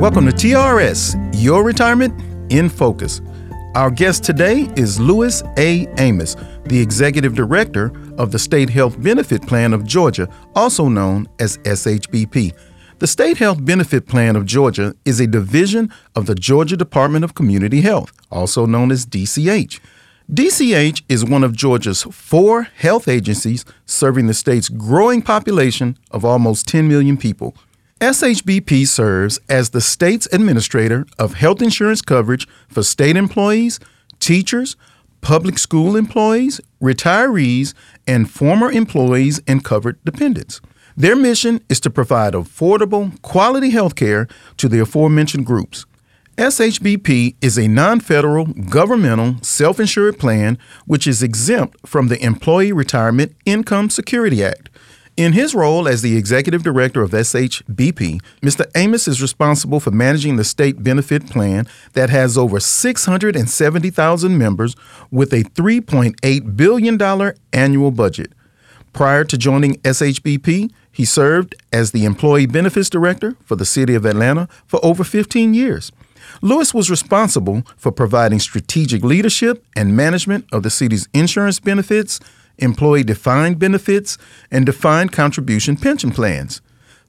Welcome to TRS, Your Retirement in Focus. Our guest today is Louis A. Amis, the Executive Director of the State Health Benefit Plan of Georgia, also known as SHBP. The State Health Benefit Plan of Georgia is a division of the Georgia Department of Community Health, also known as DCH. DCH is one of Georgia's four health agencies serving the state's growing population of almost 10 million people. SHBP serves as the state's administrator of health insurance coverage for state employees, teachers, public school employees, retirees, and former employees and covered dependents. Their mission is to provide affordable, quality health care to the aforementioned groups. SHBP is a non federal, governmental, self insured plan which is exempt from the Employee Retirement Income Security Act. In his role as the executive director of SHBP, Mr. Amis is responsible for managing the state benefit plan that has over 670,000 members with a $3.8 billion annual budget. Prior to joining SHBP, he served as the employee benefits director for the city of Atlanta for over 15 years. Louis was responsible for providing strategic leadership and management of the city's insurance benefits, employee defined benefits, and defined contribution pension plans.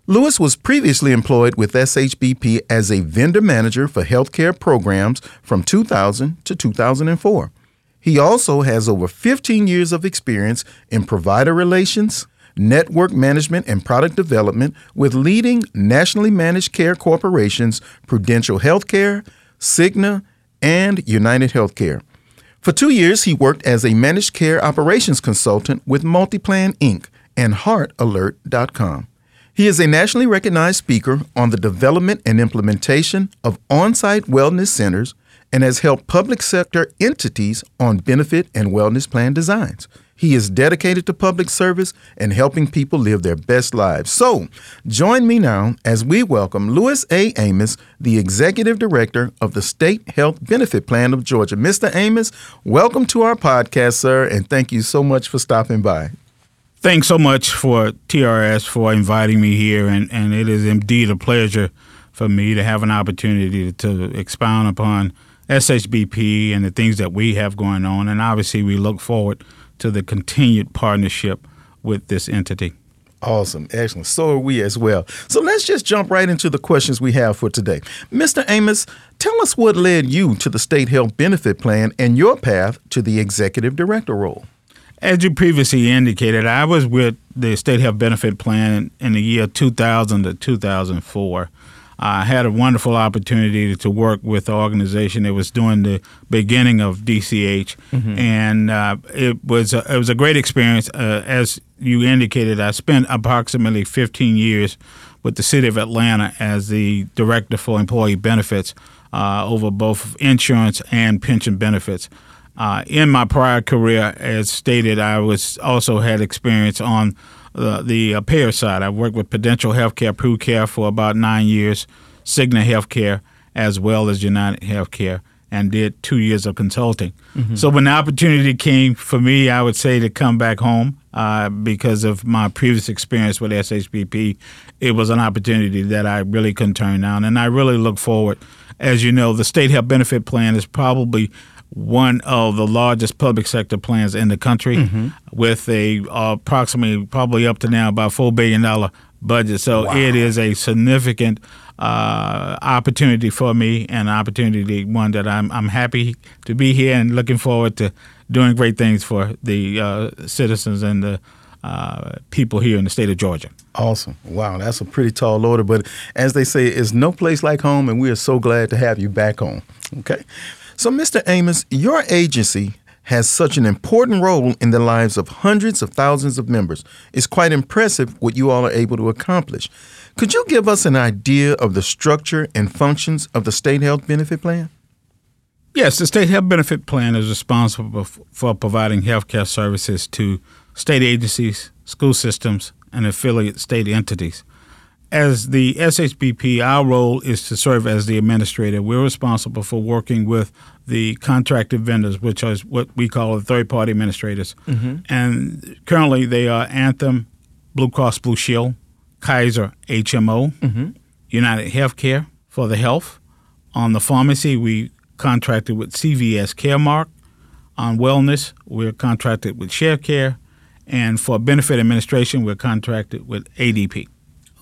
Louis was previously employed with SHBP as a vendor manager for healthcare programs from 2000 to 2004. He also has over 15 years of experience in provider relations, network management, and product development with leading nationally managed care corporations Prudential Healthcare, Cigna, and United Healthcare. For two years, he worked as a managed care operations consultant with Multiplan Inc. and HeartAlert.com. He is a nationally recognized speaker on the development and implementation of on site wellness centers and has helped public sector entities on benefit and wellness plan designs. He is dedicated to public service and helping people live their best lives. So, join me now as we welcome Louis A. Amis, the Executive Director of the State Health Benefit Plan of Georgia. Mr. Amis, welcome to our podcast, sir, and thank you so much for stopping by. Thanks so much for TRS for inviting me here, and, and it is indeed a pleasure for me to have an opportunity to, to expound upon SHBP and the things that we have going on. And obviously, we look forward to the continued partnership with this entity. Awesome. Excellent. So are we as well. So let's just jump right into the questions we have for today. Mr. Amis, tell us what led you to the State Health Benefit Plan and your path to the Executive Director role. As you previously indicated, I was with the State Health Benefit Plan in the year 2000 to 2004. I had a wonderful opportunity to work with the organization that was doing the beginning of DCH, mm-hmm. and uh, it was a, it was a great experience. Uh, as you indicated, I spent approximately 15 years with the city of Atlanta as the director for employee benefits uh, over both insurance and pension benefits. Uh, in my prior career, as stated, I was also had experience on uh, the uh, payer side. I worked with Prudential Healthcare, PruCare for about nine years, Cigna Healthcare, as well as United Healthcare, and did two years of consulting. Mm-hmm. So when the opportunity came for me, I would say to come back home uh, because of my previous experience with SHBP, it was an opportunity that I really couldn't turn down, and I really look forward. As you know, the state health benefit plan is probably one of the largest public sector plans in the country mm-hmm. with a uh, approximately probably up to now about $4 billion budget. So wow. it is a significant uh, opportunity for me and an opportunity one that I'm, I'm happy to be here and looking forward to doing great things for the uh, citizens and the uh, people here in the state of Georgia. Awesome. Wow, that's a pretty tall order. But as they say, it's no place like home, and we are so glad to have you back home. Okay. So, Mr. Amis, your agency has such an important role in the lives of hundreds of thousands of members. It's quite impressive what you all are able to accomplish. Could you give us an idea of the structure and functions of the state health benefit plan? Yes, the state health benefit plan is responsible for providing health care services to state agencies, school systems, and affiliate state entities. As the SHBP, our role is to serve as the administrator. We're responsible for working with the contracted vendors, which is what we call the third party administrators. Mm-hmm. And currently they are Anthem, Blue Cross Blue Shield, Kaiser HMO, mm-hmm. United Healthcare, for the health. On the pharmacy, we contracted with CVS Caremark. On wellness, we're contracted with ShareCare. And for benefit administration, we're contracted with ADP.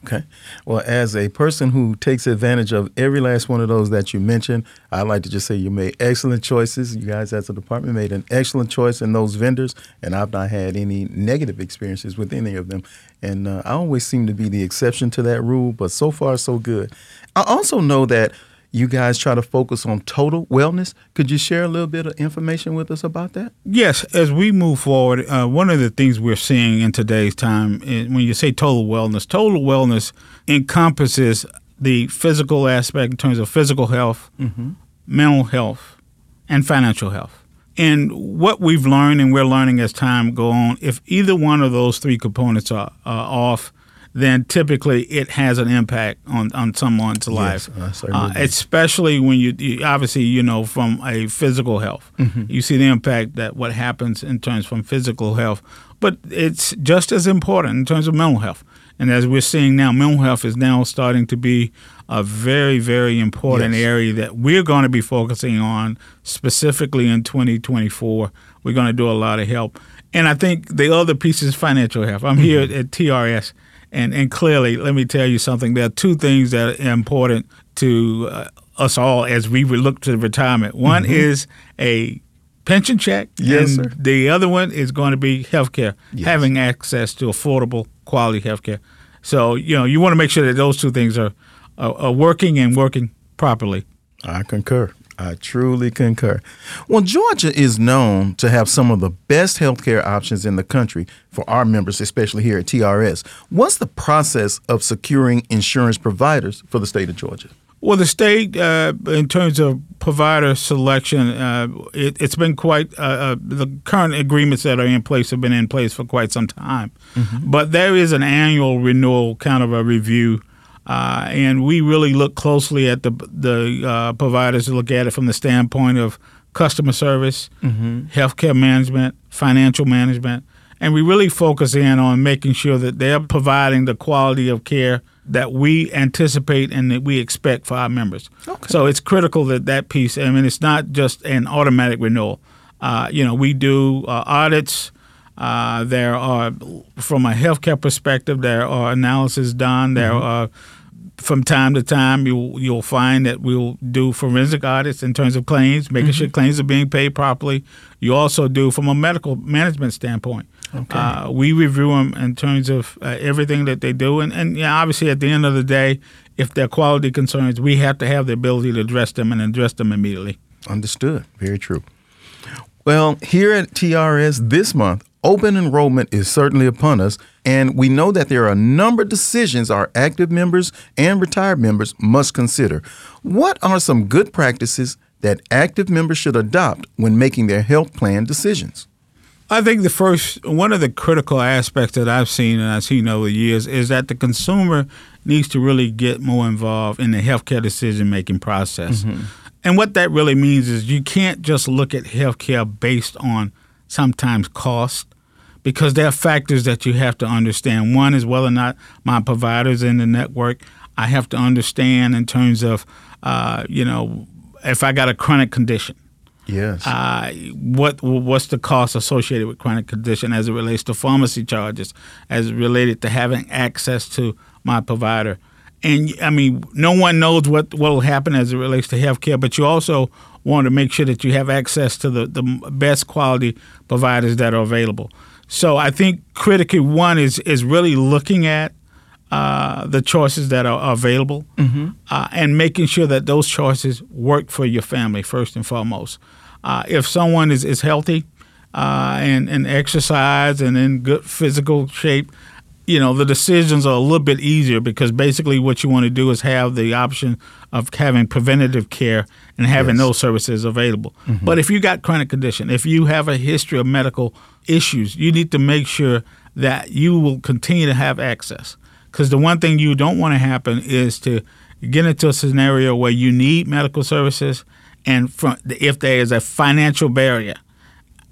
Okay. Well, as a person who takes advantage of every last one of those that you mentioned, I'd like to just say you made excellent choices. You guys, as a department, made an excellent choice in those vendors, and I've not had any negative experiences with any of them. And uh, I always seem to be the exception to that rule, but so far, so good. I also know that you guys try to focus on total wellness. Could you share a little bit of information with us about that? Yes, as we move forward, uh, one of the things we're seeing in today's time, is when you say total wellness, total wellness encompasses the physical aspect in terms of physical health, mm-hmm. mental health, and financial health. And what we've learned, and we're learning as time go on, if either one of those three components are, are off, then typically it has an impact on, on someone's life. Yes, uh, especially when you, you, obviously you know from a physical health, mm-hmm. you see the impact that what happens in terms from physical health, but it's just as important in terms of mental health. And as we're seeing now, mental health is now starting to be a very, very important yes. area that we're going to be focusing on specifically in 2024. We're going to do a lot of help. And I think the other piece is financial health. I'm mm-hmm. here at TRS and and clearly, let me tell you something. There are two things that are important to uh, us all as we look to retirement. One mm-hmm. is a pension check, yes, and sir. the other one is going to be health care, yes. having access to affordable, quality health care. So you know you want to make sure that those two things are, are, are working and working properly. I concur. I truly concur. Well, Georgia is known to have some of the best healthcare options in the country for our members, especially here at TRS. What's the process of securing insurance providers for the state of Georgia? Well, the state, uh, in terms of provider selection, uh, it, has been quite, uh, uh, the current agreements that are in place have been in place for quite some time. Mm-hmm. But there is an annual renewal kind of a review uh, and we really look closely at the the uh, providers to look at it from the standpoint of customer service, mm-hmm. healthcare management, financial management, and we really focus in on making sure that they're providing the quality of care that we anticipate and that we expect for our members. Okay. So it's critical that that piece. I mean, it's not just an automatic renewal. Uh, you know, we do uh, audits. Uh, there are, from a healthcare perspective, there are analysis done. There mm-hmm. are from time to time, you'll you'll find that we'll do forensic audits in terms of claims, making mm-hmm. sure claims are being paid properly. You also do from a medical management standpoint. Okay. Uh, we review them in terms of uh, everything that they do, and and yeah, obviously at the end of the day, if there are quality concerns, we have to have the ability to address them and address them immediately. Understood. Very true. Well, here at TRS this month, Open enrollment is certainly upon us, and we know that there are a number of decisions our active members and retired members must consider. What are some good practices that active members should adopt when making their health plan decisions? I think the first, one of the critical aspects that I've seen and I've seen over the years is that the consumer needs to really get more involved in the healthcare decision making process. Mm-hmm. And what that really means is you can't just look at healthcare based on sometimes cost because there are factors that you have to understand. One is whether or not my providers in the network. I have to understand in terms of, uh, you know, if I got a chronic condition. Yes. Uh, what what's the cost associated with chronic condition as it relates to pharmacy charges, as related to having access to my provider? And I mean, no one knows what what will happen as it relates to healthcare, but you also want to make sure that you have access to the, the best quality providers that are available. So I think critically, one is is really looking at uh, the choices that are available mm-hmm. uh, and making sure that those choices work for your family first and foremost. Uh, if someone is, is healthy uh, and, and exercise and in good physical shape, you know the decisions are a little bit easier because basically what you want to do is have the option of having preventative care and having yes. those services available. Mm-hmm. But if you got chronic condition, if you have a history of medical issues, you need to make sure that you will continue to have access. Because the one thing you don't want to happen is to get into a scenario where you need medical services, and from, if there is a financial barrier,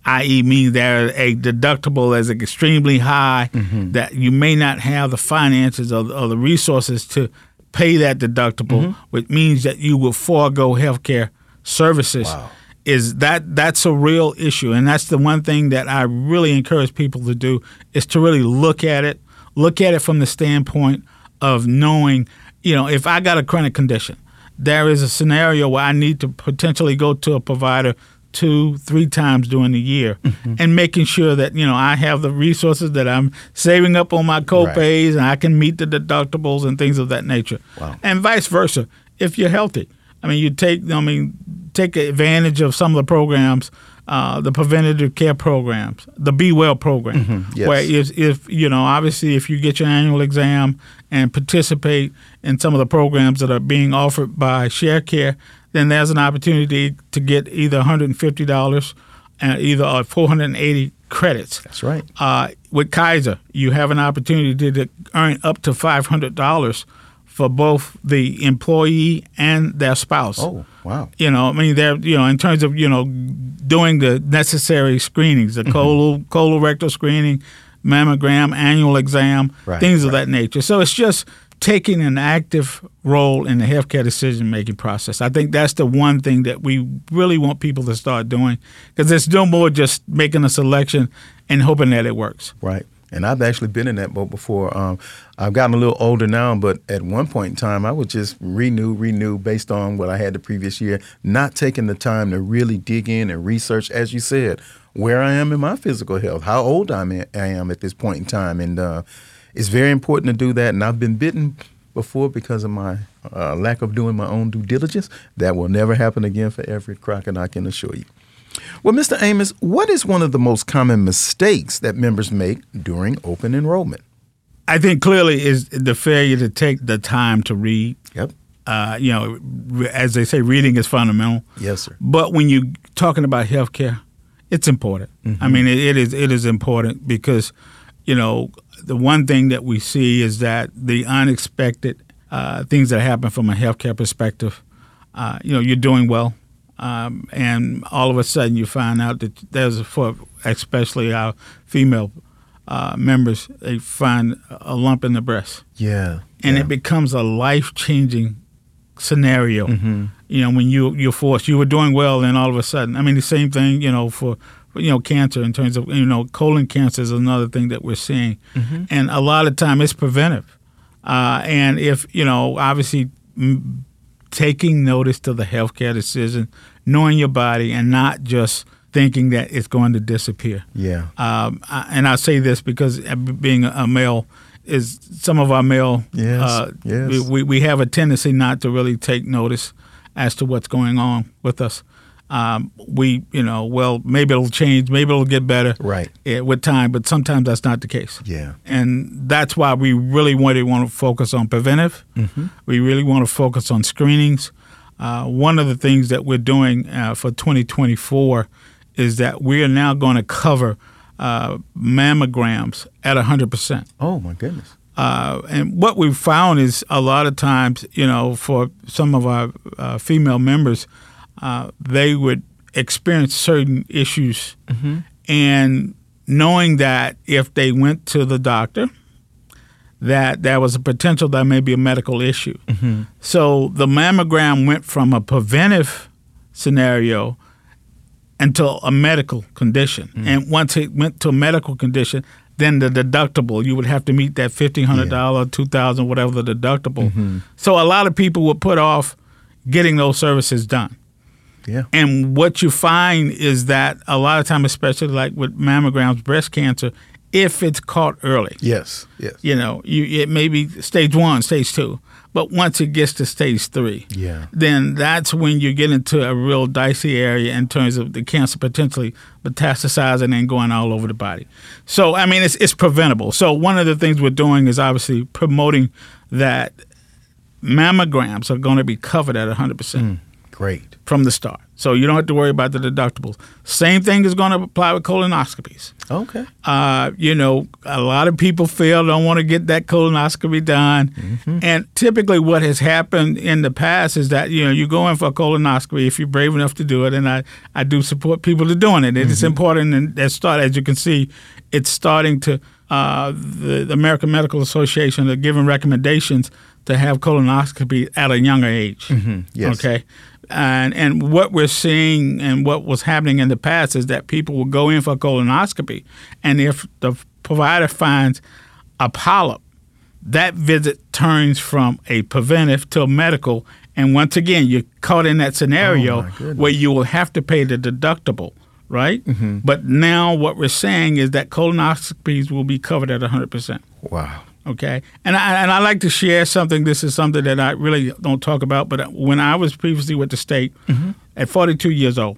i.e., means there a deductible is extremely high, mm-hmm. that you may not have the finances or, or the resources to pay that deductible, Mm-hmm. which means that you will forego health care services. Wow. Is that that's a real issue, and that's the one thing that I really encourage people to do is to really look at it, look at it from the standpoint of knowing, you know, if I got a chronic condition, there is a scenario where I need to potentially go to a provider two, three times during the year, mm-hmm. and making sure that you know I have the resources that I'm saving up on my copays and I can meet the deductibles and things of that nature, Wow. and vice versa. If you're healthy, I mean, you take, I mean, take advantage of some of the programs. Uh, the preventative care programs, the Be Well program, yes. where if, if you know, obviously, if you get your annual exam and participate in some of the programs that are being offered by ShareCare, then there's an opportunity to get either $150 and either or 480 credits. That's right. Uh, with Kaiser, you have an opportunity to earn up to $500 for both the employee and their spouse. Oh, wow. You know, I mean, they're you know, in terms of you know, doing the necessary screenings, Mm-hmm. the colon colorectal screening, mammogram, annual exam, Right, things of right. that nature. So it's just taking an active role in the healthcare decision making process. I think that's the one thing that we really want people to start doing because it's no more just making a selection and hoping that it works. Right. And I've actually been in that boat before. Um, I've gotten a little older now, but at one point in time, I would just renew, renew based on what I had the previous year, not taking the time to really dig in and research, as you said, where I am in my physical health, how old I'm in, I am at this point in time. And uh, it's very important to do that. And I've been bitten before because of my uh, lack of doing my own due diligence. That will never happen again for Everett Crockett, I can assure you. Well, Mr. Amis, what is one of the most common mistakes that members make during open enrollment? I think clearly is the failure to take the time to read. Yep. Uh, you know, as they say, reading is fundamental. Yes, sir. But when you're talking about healthcare, it's important. I mean, it, it is it is important because, you know, the one thing that we see is that the unexpected uh, things that happen from a healthcare perspective. Uh, you know, you're doing well, um, and all of a sudden you find out that there's for especially our female uh, members, they find a lump in the breast Yeah. and yeah. it becomes a life changing scenario. You know, when you you're forced, you were doing well, and all of a sudden, I mean, the same thing. You know, for you know cancer in terms of you know colon cancer is another thing that we're seeing, and a lot of time it's preventive. Uh, and if you know, obviously, m- taking notice to the healthcare decision, knowing your body, and not just thinking that it's going to disappear. Yeah. Um, I- and I say this because uh, being a male is some of our male. Yes, Uh, yes. We, we have a tendency not to really take notice as to what's going on with us. Um, we, you know, well, maybe it'll change, maybe it'll get better Right. eh, with time, but sometimes that's not the case. Yeah. And that's why we really want to want to focus on preventive. We really want to focus on screenings. Uh, one of the things that we're doing uh, for 2024 is that we are now going to cover uh, mammograms at 100%. Oh my goodness. Uh, and what we've found is a lot of times, you know, for some of our uh, female members, uh, they would experience certain issues, mm-hmm. and knowing that if they went to the doctor, that there was a potential that may be a medical issue. Mm-hmm. So the mammogram went from a preventive scenario until a medical condition. Mm. And once it went to a medical condition, then the deductible, you would have to meet that fifteen hundred dollar, two thousand, whatever the deductible. Mm-hmm. So a lot of people would put off getting those services done. Yeah. And what you find is that a lot of time, especially like with mammograms, breast cancer, if it's caught early, Yes. Yes. you know, you it may be stage one, stage two, but once it gets to stage three, Yeah. then that's when you get into a real dicey area in terms of the cancer potentially metastasizing and going all over the body. So I mean, it's it's preventable. So one of the things we're doing is obviously promoting that mammograms are going to be covered at 100 percent mm. Great. from the start. So you don't have to worry about the deductibles. Same thing is going to apply with colonoscopies. Okay. Uh, you know, a lot of people feel don't want to get that colonoscopy done. And typically, what has happened in the past is that, you know, you go in for a colonoscopy if you're brave enough to do it. And I, I do support people to doing it. It's important. And that start, as you can see, it's starting to, uh, the, the American Medical Association are giving recommendations to have colonoscopy at a younger age. Mm-hmm. Yes. Okay. And and what we're seeing and what was happening in the past is that people will go in for a colonoscopy, and if the provider finds a polyp, that visit turns from a preventive to a medical, and once again you're caught in that scenario Oh, where you will have to pay the deductible, right? Mm-hmm. But now what we're saying is that colonoscopies will be covered at 100 percent. Wow. Okay, and I and I like to share something. This is something that I really don't talk about. But when I was previously with the state, mm-hmm. at 42 years old,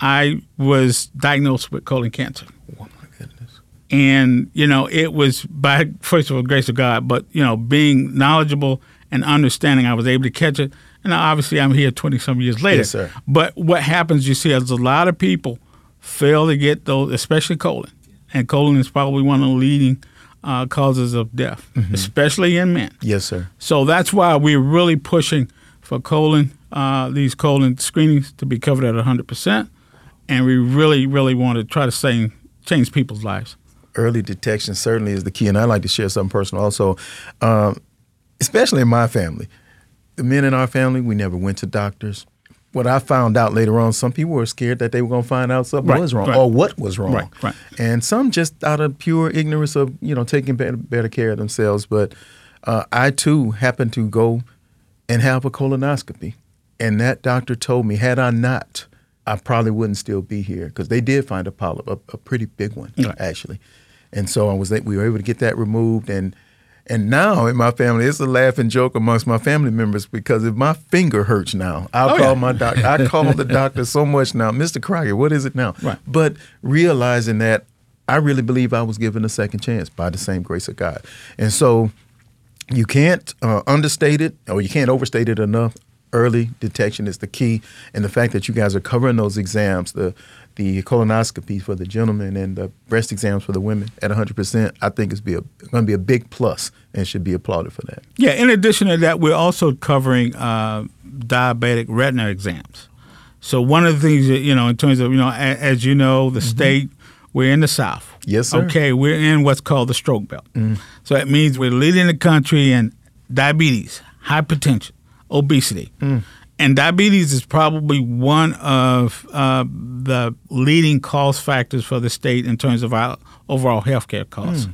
I was diagnosed with colon cancer, Oh my goodness. and you know it was by first of all grace of God, but you know being knowledgeable and understanding, I was able to catch it. And obviously, I'm here 20 some years later. Yes, sir. But what happens, you see, is a lot of people fail to get those, especially colon, and colon is probably one of the leading uh, causes of death, especially in men. Yes, sir. So that's why we're really pushing for colon, uh, these colon screenings to be covered at 100%. And we really, really want to try to say, change people's lives. early detection certainly is the key. And I like to share something personal also, um, especially in my family. The men in our family, we never went to doctors. What I found out later on, some people were scared that they were going to find out something Right, was wrong right. or what was wrong. Right, right. And some just out of pure ignorance of, you know, taking better, better care of themselves. But uh, I too happened to go and have a colonoscopy. And that doctor told me, had I not, I probably wouldn't still be here because they did find a polyp, a, a pretty big one, Right. actually. And so I was we were able to get that removed and and now in my family it's a laughing joke amongst my family members because if my finger hurts now, I'll Oh, call yeah. my doctor. I call the doctor so much now, Mr. Crockett, what is it now? Right. But realizing that I really believe I was given a second chance by the same grace of God. And so you can't uh, understate it or you can't overstate it enough. Early detection is the key, and the fact that you guys are covering those exams, the the colonoscopy for the gentlemen and the breast exams for the women at 100%, I think is be going to be a big plus and should be applauded for that. Yeah, in addition to that, we're also covering uh, diabetic retina exams. So one of the things that, you know, in terms of, you know, a, as you know, the mm-hmm. state, we're in the South. Yes, sir. Okay, we're in what's called the stroke belt. Mm-hmm. So that means we're leading the country in diabetes, hypertension, obesity. Mm. And diabetes is probably one of uh, the leading cost factors for the state in terms of our overall healthcare costs.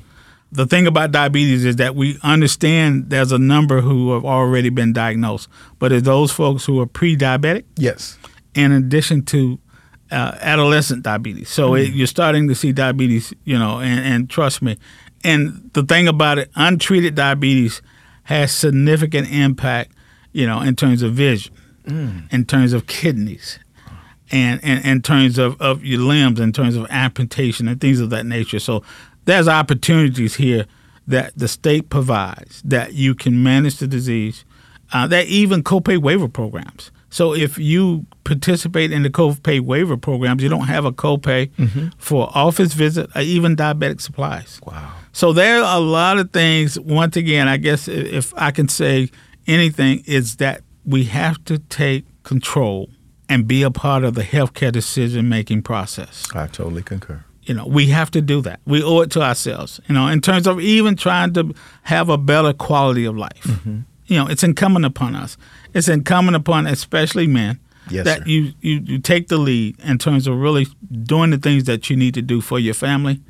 The thing about diabetes is that we understand there's a number who have already been diagnosed, but it's those folks who are pre-diabetic Yes. in addition to uh, adolescent diabetes. So it, you're starting to see diabetes, you know, and, and trust me. And the thing about it, untreated diabetes has significant impact, you know, in terms of vision, in terms of kidneys, and, and in terms of, of your limbs, in terms of amputation and things of that nature. So there's opportunities here that the state provides that you can manage the disease. Uh, that even copay waiver programs. So if you participate in the copay waiver programs, you don't have a copay for office visit or even diabetic supplies. Wow. So there are a lot of things. Once again, I guess if I can say anything, is that we have to take control and be a part of the healthcare decision making process. I totally concur. You know, we have to do that. We owe it to ourselves. You know, in terms of even trying to have a better quality of life. Mm-hmm. You know, it's incumbent upon us. It's incumbent upon especially men Yes, that you, you you take the lead in terms of really doing the things that you need to do for your family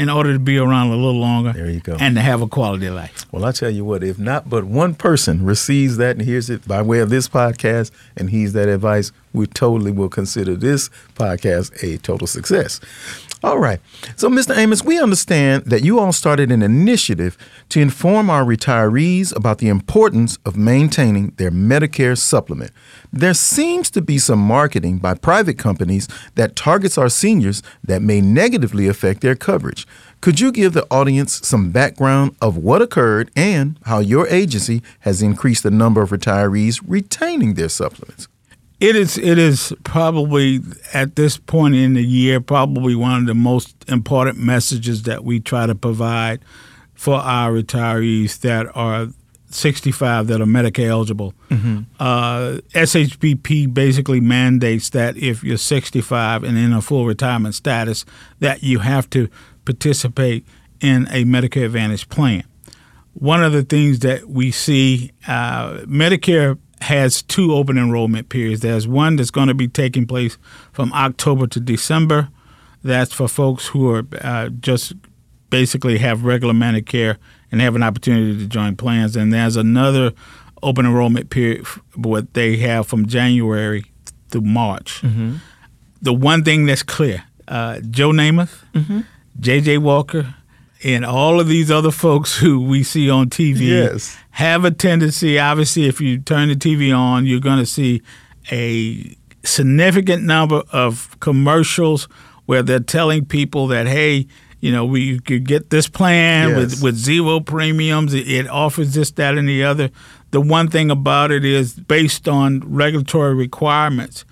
in order to be around a little longer. There you go. And to have a quality of life. Well, I tell you what, if not but one person receives that and hears it by way of this podcast and heeds that advice, we totally will consider this podcast a total success. All right. So, Mr. Amis, we understand that you all started an initiative to inform our retirees about the importance of maintaining their Medicare supplement. There seems to be some marketing by private companies that targets our seniors that may negatively affect their coverage. Could you give the audience some background of what occurred and how your agency has increased the number of retirees retaining their supplements? It is it is probably at this point in the year probably one of the most important messages that we try to provide for our retirees that are 65 that are Medicare eligible. Uh, SHBP basically mandates that if you're 65 and in a full retirement status, that you have to participate in a Medicare Advantage plan. one of the things that we see, uh, Medicare has two open enrollment periods. There's one that's going to be taking place from October to December. That's for folks who are uh, just basically have regular Medicare and have an opportunity to join plans. And there's another open enrollment period, what they have from January through March. Mm-hmm. The one thing that's clear uh, Joe Namath, mm-hmm. J.J. Walker, and all of these other folks who we see on TV yes. have a tendency, obviously, if you turn the TV on, you're going to see a significant number of commercials where they're telling people that, hey, you know, we could get this plan yes. with, with zero premiums. It, it offers this, that, and the other. The one thing about it is based on regulatory requirements.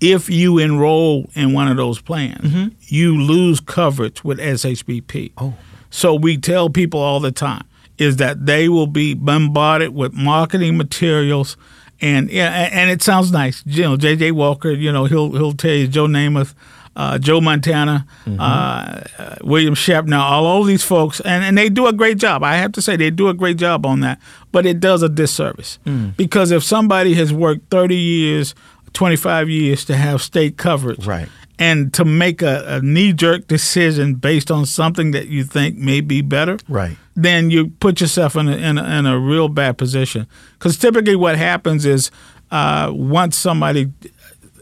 If you enroll in one of those plans, mm-hmm. you lose coverage with SHBP. Oh. So we tell people all the time is that they will be bombarded with marketing materials and yeah, and it sounds nice. You know, J.J. Walker, you know, he'll he'll tell you Joe Namath, uh, Joe Montana, mm-hmm. uh, William Shatner, all, all these folks, and, and they do a great job. I have to say, they do a great job on that, but it does a disservice. Mm. Because if somebody has worked 30 years, 25 years to have state coverage, right. And to make a, a knee jerk decision based on something that you think may be better, right. then you put yourself in a, in a, in a real bad position. Because typically what happens is uh, once somebody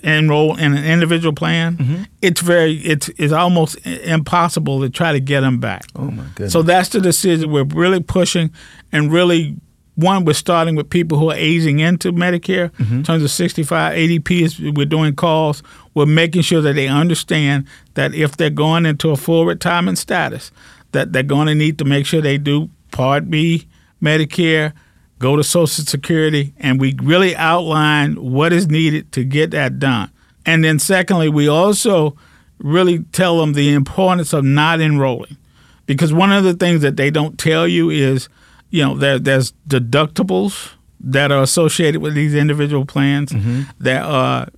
enroll in an individual plan, mm-hmm. it's very it's it's almost impossible to try to get them back. Oh my goodness! So that's the decision we're really pushing, and really one we're starting with people who are aging into Medicare mm-hmm. in terms of 65 ADP is we're doing calls. We're making sure that they understand that if they're going into a full retirement status, that they're going to need to make sure they do Part B Medicare go to Social Security, and we really outline what is needed to get that done. And then, secondly, we also really tell them the importance of not enrolling. Because one of the things that they don't tell you is, you know, there, there's deductibles that are associated with these individual plans. Mm-hmm. There are,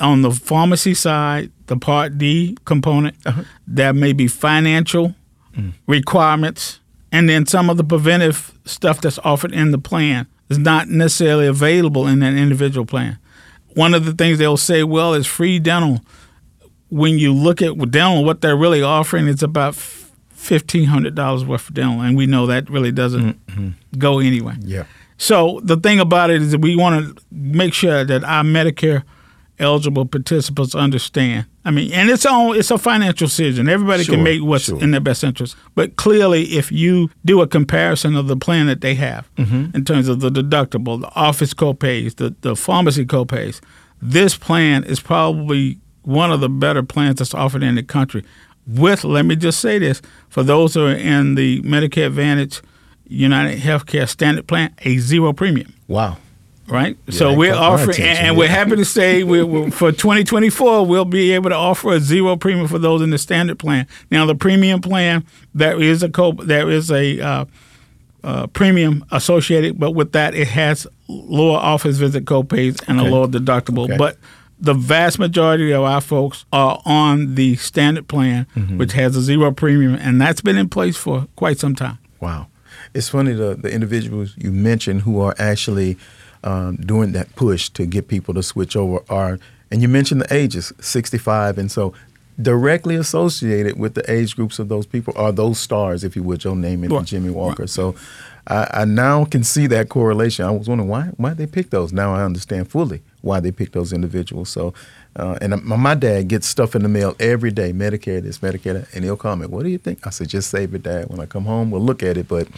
on the pharmacy side, the Part D component, uh-huh. there may be financial mm. requirements and then some of the preventive stuff that's offered in the plan is not necessarily available in that individual plan. One of the things they'll say, well, is free dental. When you look at dental, what they're really offering is about fifteen hundred dollars worth of dental, and we know that really doesn't mm-hmm. go anywhere. Yeah. So the thing about it is that we want to make sure that our Medicare eligible participants understand. I mean, and it's on it's a financial decision. Everybody sure, can make what's sure. in their best interest. But clearly, if you do a comparison of the plan that they have mm-hmm. in terms of the deductible, the office copays, the the pharmacy copays, this plan is probably one of the better plans that's offered in the country. With let me just say this for those who are in the Medicare Advantage, United Healthcare Standard Plan, a zero premium. Wow right? Yeah, so we're offering, and, and we're happy to say we're, we're, for 2024 we'll be able to offer a zero premium for those in the standard plan. Now the premium plan there is a co there is a uh, uh, premium associated, but with that it has lower office visit copays and okay. a lower deductible, okay. but. The vast majority of our folks are on the standard plan, mm-hmm. which has a zero premium, and that's been in place for quite some time. Wow. It's funny the, the individuals you mentioned who are actually um, doing that push to get people to switch over are, and you mentioned the ages, 65, and so directly associated with the age groups of those people are those stars, if you would, Joe Namath right. and Jimmy Walker. Right. So I, I, now can see that correlation. I was wondering why why they pick those. Now I understand fully why they pick those individuals. So, uh, and my, my, dad gets stuff in the mail every day, Medicare this, Medicare that, and he'll comment, "What do you think?" I said, "Just save it, Dad. When I come home, we'll look at it." But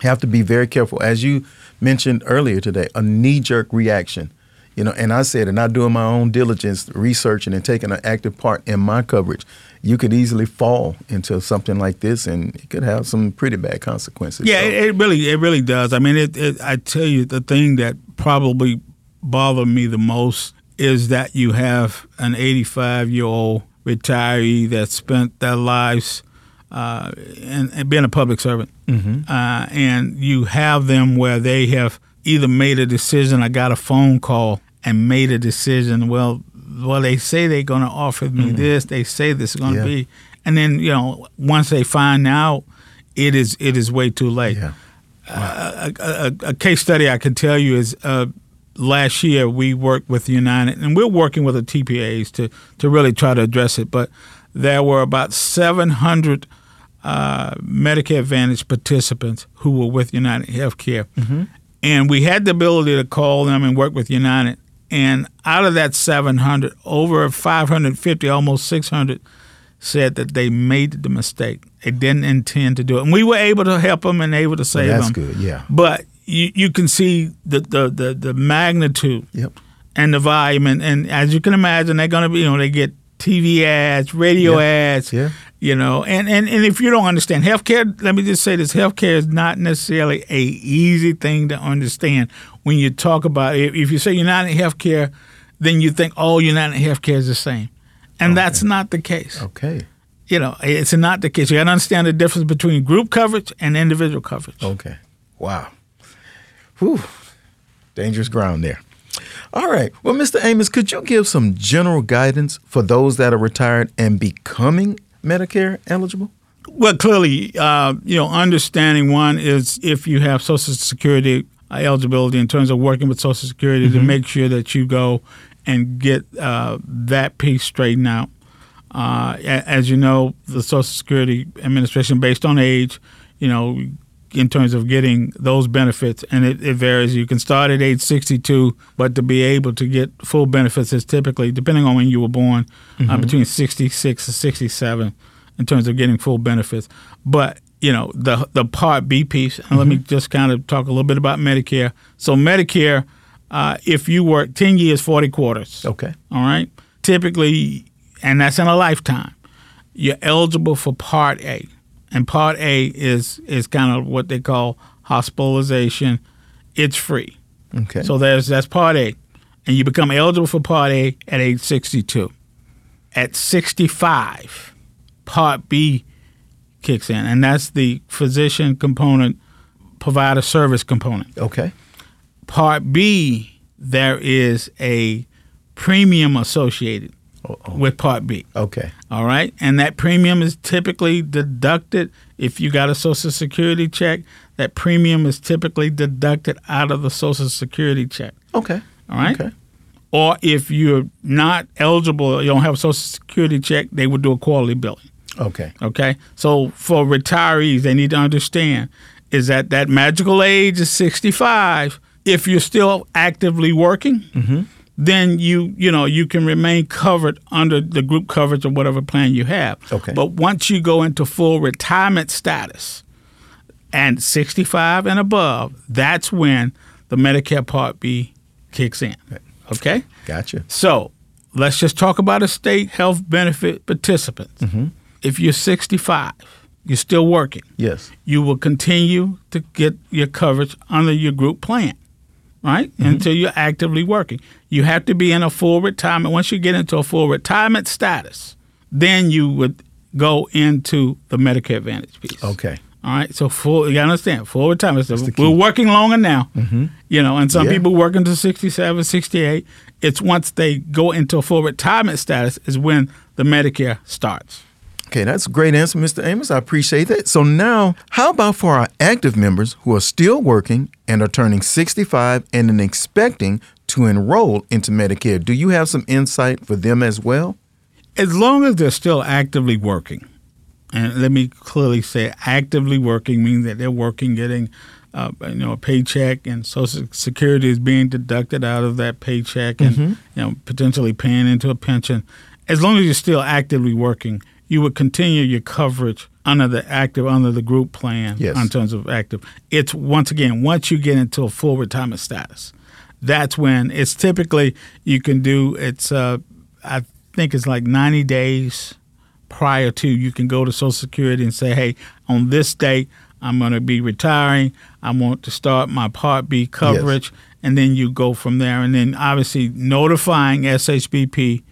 have to be very careful. As you mentioned earlier today, a knee jerk reaction. You know, and I said, and not doing my own diligence, researching and taking an active part in my coverage, you could easily fall into something like this, and it could have some pretty bad consequences. Yeah, so. it, it, really, it really does. I mean, it, it, I tell you, the thing that probably bothered me the most is that you have an 85 year old retiree that spent their lives uh, and, and, being a public servant, mm-hmm. uh, and you have them where they have either made a decision, I got a phone call and made a decision. Well, well, they say they're going to offer me mm-hmm. this. They say this is going to yeah. be, and then you know once they find out, it is it is way too late. Yeah. a, a, a, case study I can tell you is uh, last year we worked with United, and we're working with the TPAs to to really try to address it. But there were about 700 uh, Medicare Advantage participants who were with United Healthcare, mm-hmm. and we had the ability to call them and work with United. And out of that 700, over 550, almost 600 said that they made the mistake. They didn't intend to do it, and we were able to help them and able to save well, that's them. That's good, yeah. But you, you can see the the the, the magnitude yep. and the volume, and, and as you can imagine, they're going to be you know they get TV ads, radio ads, yeah. You know, and, and and if you don't understand healthcare, let me just say this: healthcare is not necessarily a easy thing to understand. When you talk about it, if you say United Healthcare, then you think oh United Healthcare is the same, and okay. that's not the case. Okay. You know, it's not the case. You got to understand the difference between group coverage and individual coverage. Okay. Wow. Whew. Dangerous ground there. All right. Well, Mr. Amis, could you give some general guidance for those that are retired and becoming Medicare eligible? Well, clearly, uh, you know, understanding one is if you have Social Security uh, eligibility in terms of working with Social Security mm-hmm. to make sure that you go and get uh, that piece straightened out. Uh, as you know, the Social Security Administration, based on age, you know, in terms of getting those benefits, and it, it, varies. You can start at age 62, but to be able to get full benefits is typically, depending on when you were born, uh, mm-hmm. uh, between 66 and 67 in terms of getting full benefits. But you know the the Part B piece, and mm-hmm. let me mm-hmm. just kind of talk a little bit about Medicare. So Medicare, uh, if you work 10 years, 40 quarters. Okay. All right. Typically, and that's in a lifetime. You're eligible for Part A and Part A is is kind of what they call hospitalization. It's free. Okay. So there's that's Part A, and you become eligible for Part A at age 62. At 65, Part B kicks in, and that's the physician component, provider service component. Okay. Part B, there is a premium associated. With Part B. Okay. All right. And that premium is typically deducted if you got a Social Security check. That premium is typically deducted out of the Social Security check. Okay. All right. Okay. Or if you're not eligible, you don't have a Social Security check, they would do a quarterly billing. Okay. Okay. So for retirees, they need to understand is that that magical age is 65. If you're still actively working, mm-hmm then you you know you can remain covered under the group coverage or whatever plan you have. Okay. But once you go into full retirement status and 65 and above, that's when the Medicare Part B kicks in. Okay? Gotcha. So let's just talk about a state health benefit participants. Mm-hmm. If you're 65, you're still working. Yes. You will continue to get your coverage under your group plan right? Mm-hmm. Until you're actively working. You have to be in a full retirement. Once you get into a full retirement status, then you would go into the Medicare Advantage piece. Okay. All right. So full, you understand, full retirement. So we're working longer now, mm-hmm. you know, and some yeah. people working to 67, 68. It's once they go into a full retirement status is when the Medicare starts. Okay, that's a great answer, Mr. Amis. I appreciate that. So now, how about for our active members who are still working and are turning 65 and then expecting to enroll into Medicare? Do you have some insight for them as well? As long as they're still actively working, and let me clearly say actively working means that they're working, getting uh, you know a paycheck, and Social Security is being deducted out of that paycheck, and mm-hmm. you know potentially paying into a pension. As long as you're still actively working, you would continue your coverage under the active under the group plan yes. in terms of active. It's once again once you get into a full retirement status, that's when it's typically you can do it's uh, I think it's like 90 days prior to you can go to Social Security and say, hey, on this date I'm going to be retiring. I want to start my Part B coverage, yes. and then you go from there. And then obviously notifying SHBP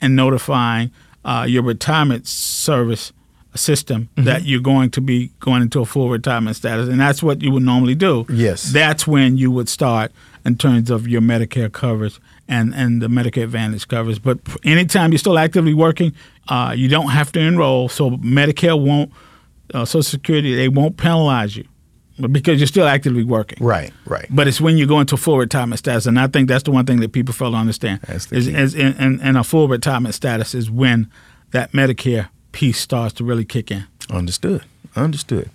and notifying uh, your retirement service system mm-hmm. that you're going to be going into a full retirement status, and that's what you would normally do. Yes, that's when you would start in terms of your Medicare coverage and and the Medicare Advantage coverage. But anytime you're still actively working, uh, you don't have to enroll. So Medicare won't, uh, Social Security, they won't penalize you. Because you're still actively working. Right, right. But it's when you go into full retirement status, and I think that's the one thing that people fail to understand. That's the is, is in, in, in a full retirement status is when that Medicare piece starts to really kick in. Understood. Understood.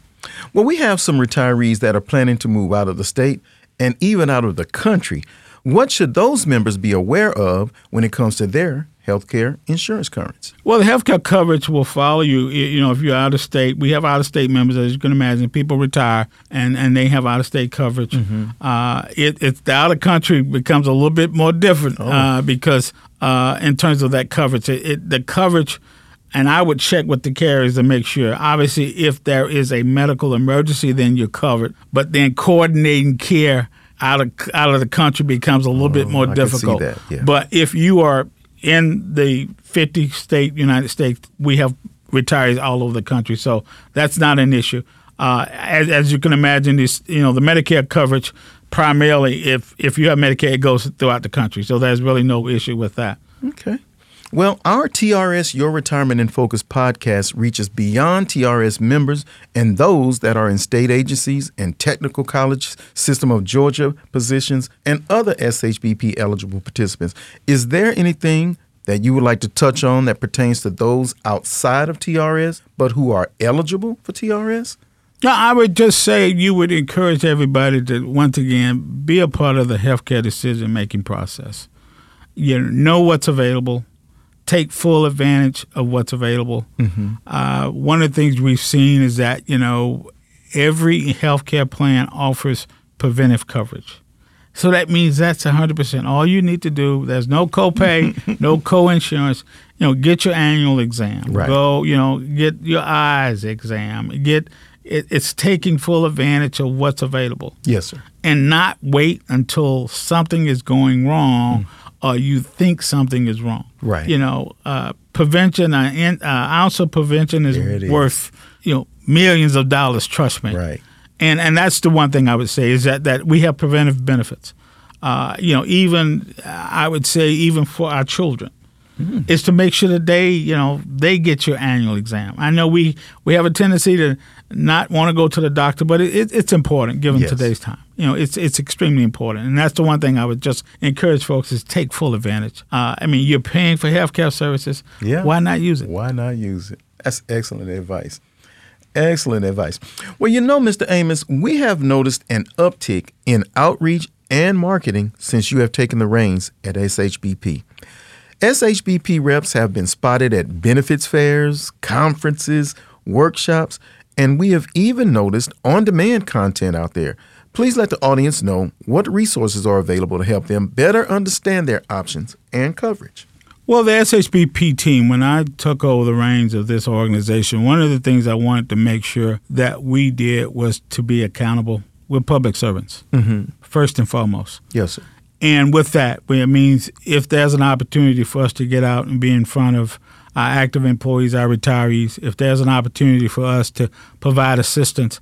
Well, we have some retirees that are planning to move out of the state and even out of the country. What should those members be aware of when it comes to their health care insurance coverage? Well, the healthcare coverage will follow you. You know, if you're out of state, we have out of state members, as you can imagine. People retire and, and they have out of state coverage. Uh, it, it's the out of country becomes a little bit more different uh, because uh, in terms of that coverage, it, it, the coverage. And I would check with the carriers to make sure. Obviously, if there is a medical emergency, then you're covered. But then coordinating care out of out of the country becomes a little bit more I difficult. that, yeah. But if you are in the 50 state United States, we have retirees all over the country, so that's not an issue. Uh, as, as you can imagine, this you know the Medicare coverage primarily if if you have Medicare, it goes throughout the country, so there's really no issue with that. Okay. Well, our TRS Your Retirement in Focus podcast reaches beyond TRS members and those that are in state agencies and technical college system of Georgia positions and other SHBP eligible participants. Is there anything that you would like to touch on that pertains to those outside of TRS but who are eligible for TRS? No, I would just say you would encourage everybody to once again be a part of the healthcare decision making process. You know what's available, take full advantage of what's available. Uh, one of the things we've seen is that you know every healthcare plan offers preventive coverage. So that means that's 100%. All you need to do, there's no copay, no co-insurance. You know, get your annual exam. Right. Go, you know, get your eyes exam. Get it, it's taking full advantage of what's available Yes, sir. and not wait until something is going wrong or you think something is wrong. Mm. Right. You know, uh, prevention, an uh, ounce of prevention is, is. worth, you know, millions of dollars, trust me. Right. And and that's the one thing I would say is that, that we have preventive benefits. Uh, you know, even I would say even for our children, is to make sure that they, you know, they get your annual exam. I know we we have a tendency to not want to go to the doctor, but it, it, it's important given Yes. today's time. You know, it's it's extremely important, and that's the one thing I would just encourage folks is take full advantage. Uh, I mean, you're paying for healthcare services. Yeah. Why not use it? Why not use it? That's excellent advice. Excellent advice. Well, you know, Mr. Amis, we have noticed an uptick in outreach and marketing since you have taken the reins at SHBP. SHBP reps have been spotted at benefits fairs, conferences, workshops, and we have even noticed on demand content out there. Please let the audience know what resources are available to help them better understand their options and coverage. Well, the SHBP team, when I took over the reins of this organization, one of the things I wanted to make sure that we did was to be accountable. We're public servants, mm-hmm. first and foremost. Yes, sir. And with that, it means if there's an opportunity for us to get out and be in front of our active employees, our retirees, if there's an opportunity for us to provide assistance,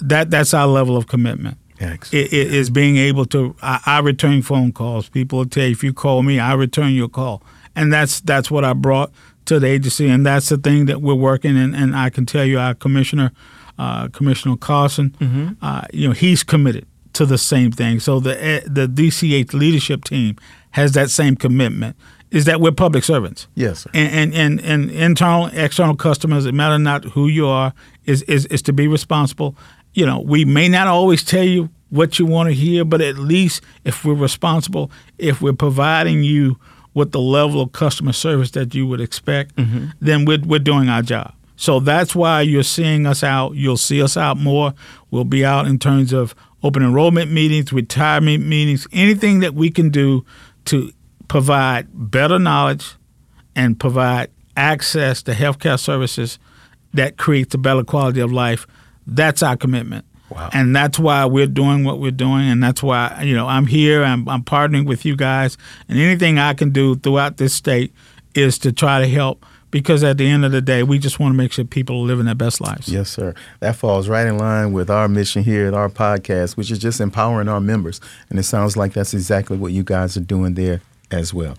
that that's our level of commitment. Excellent. It, it is being able to. I, I return phone calls. People will tell you if you call me, I return your call, and that's that's what I brought to the agency, and that's the thing that we're working. And, and I can tell you, our commissioner, uh, Commissioner Carlson, uh, you know, he's committed to the same thing. So the eh, the DCH leadership team has that same commitment. Is that we're public servants Yes, sir. and, and, and, and internal, external customers, it matter not who you are, is, is, is to be responsible. You know, we may not always tell you what you want to hear, but at least if we're responsible, if we're providing you with the level of customer service that you would expect, mm-hmm. then we're, we're doing our job. So that's why you're seeing us out. You'll see us out more. We'll be out in terms of open enrollment meetings, retirement meetings, anything that we can do to provide better knowledge and provide access to healthcare services that creates a better quality of life. That's our commitment. Wow. And that's why we're doing what we're doing. And that's why, you know, I'm here, I'm, I'm partnering with you guys. And anything I can do throughout this state is to try to help because at the end of the day, we just want to make sure people are living their best lives. Yes, sir. That falls right in line with our mission here at our podcast, which is just empowering our members. And it sounds like that's exactly what you guys are doing there as well.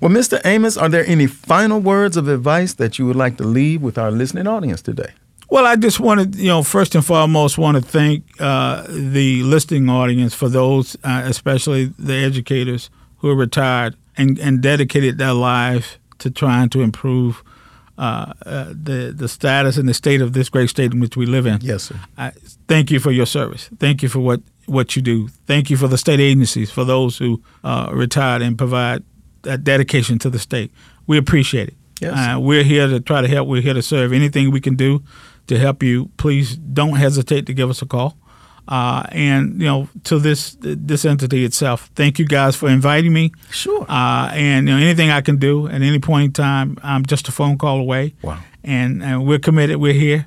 Well, Mr. Amis, are there any final words of advice that you would like to leave with our listening audience today? Well, I just wanted, you know, first and foremost, want to thank uh, the listening audience for those, uh, especially the educators who are retired and, and dedicated their lives to trying to improve uh, uh, the the status and the state of this great state in which we live in. Yes, sir. I, thank you for your service. Thank you for what, what you do. Thank you for the state agencies, for those who uh, retired and provide that dedication to the state. We appreciate it. Yes. Uh, we're here to try to help. We're here to serve. Anything we can do to help you, please don't hesitate to give us a call. Uh, and you know, to this this entity itself, thank you guys for inviting me. Sure. Uh, and you know, anything I can do at any point in time, I'm just a phone call away. Wow. And, and we're committed. We're here,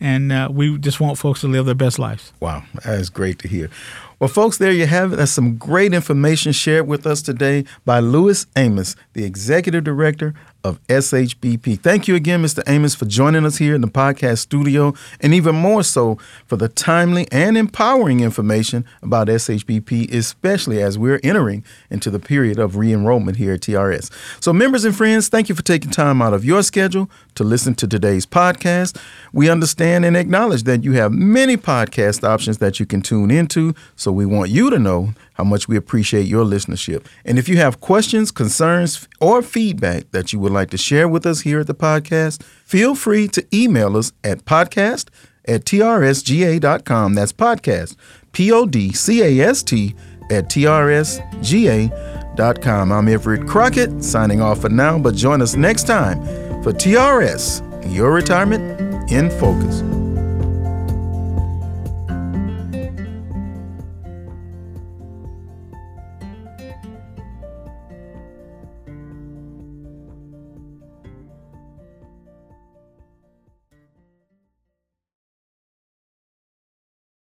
and uh, we just want folks to live their best lives. Wow, that is great to hear. Well, folks, there you have it. That's some great information shared with us today by Louis Amis, the Executive Director of SHBP. Thank you again, Mr. Amis, for joining us here in the podcast studio, and even more so for the timely and empowering information about SHBP, especially as we're entering into the period of re enrollment here at TRS. So, members and friends, thank you for taking time out of your schedule to listen to today's podcast. We understand and acknowledge that you have many podcast options that you can tune into, so we want you to know how much we appreciate your listenership. And if you have questions, concerns, or feedback that you would like to share with us here at the podcast, feel free to email us at podcast at trsga.com. That's podcast, P O D C A S T, at trsga.com. I'm Everett Crockett, signing off for now, but join us next time for TRS, your retirement in focus.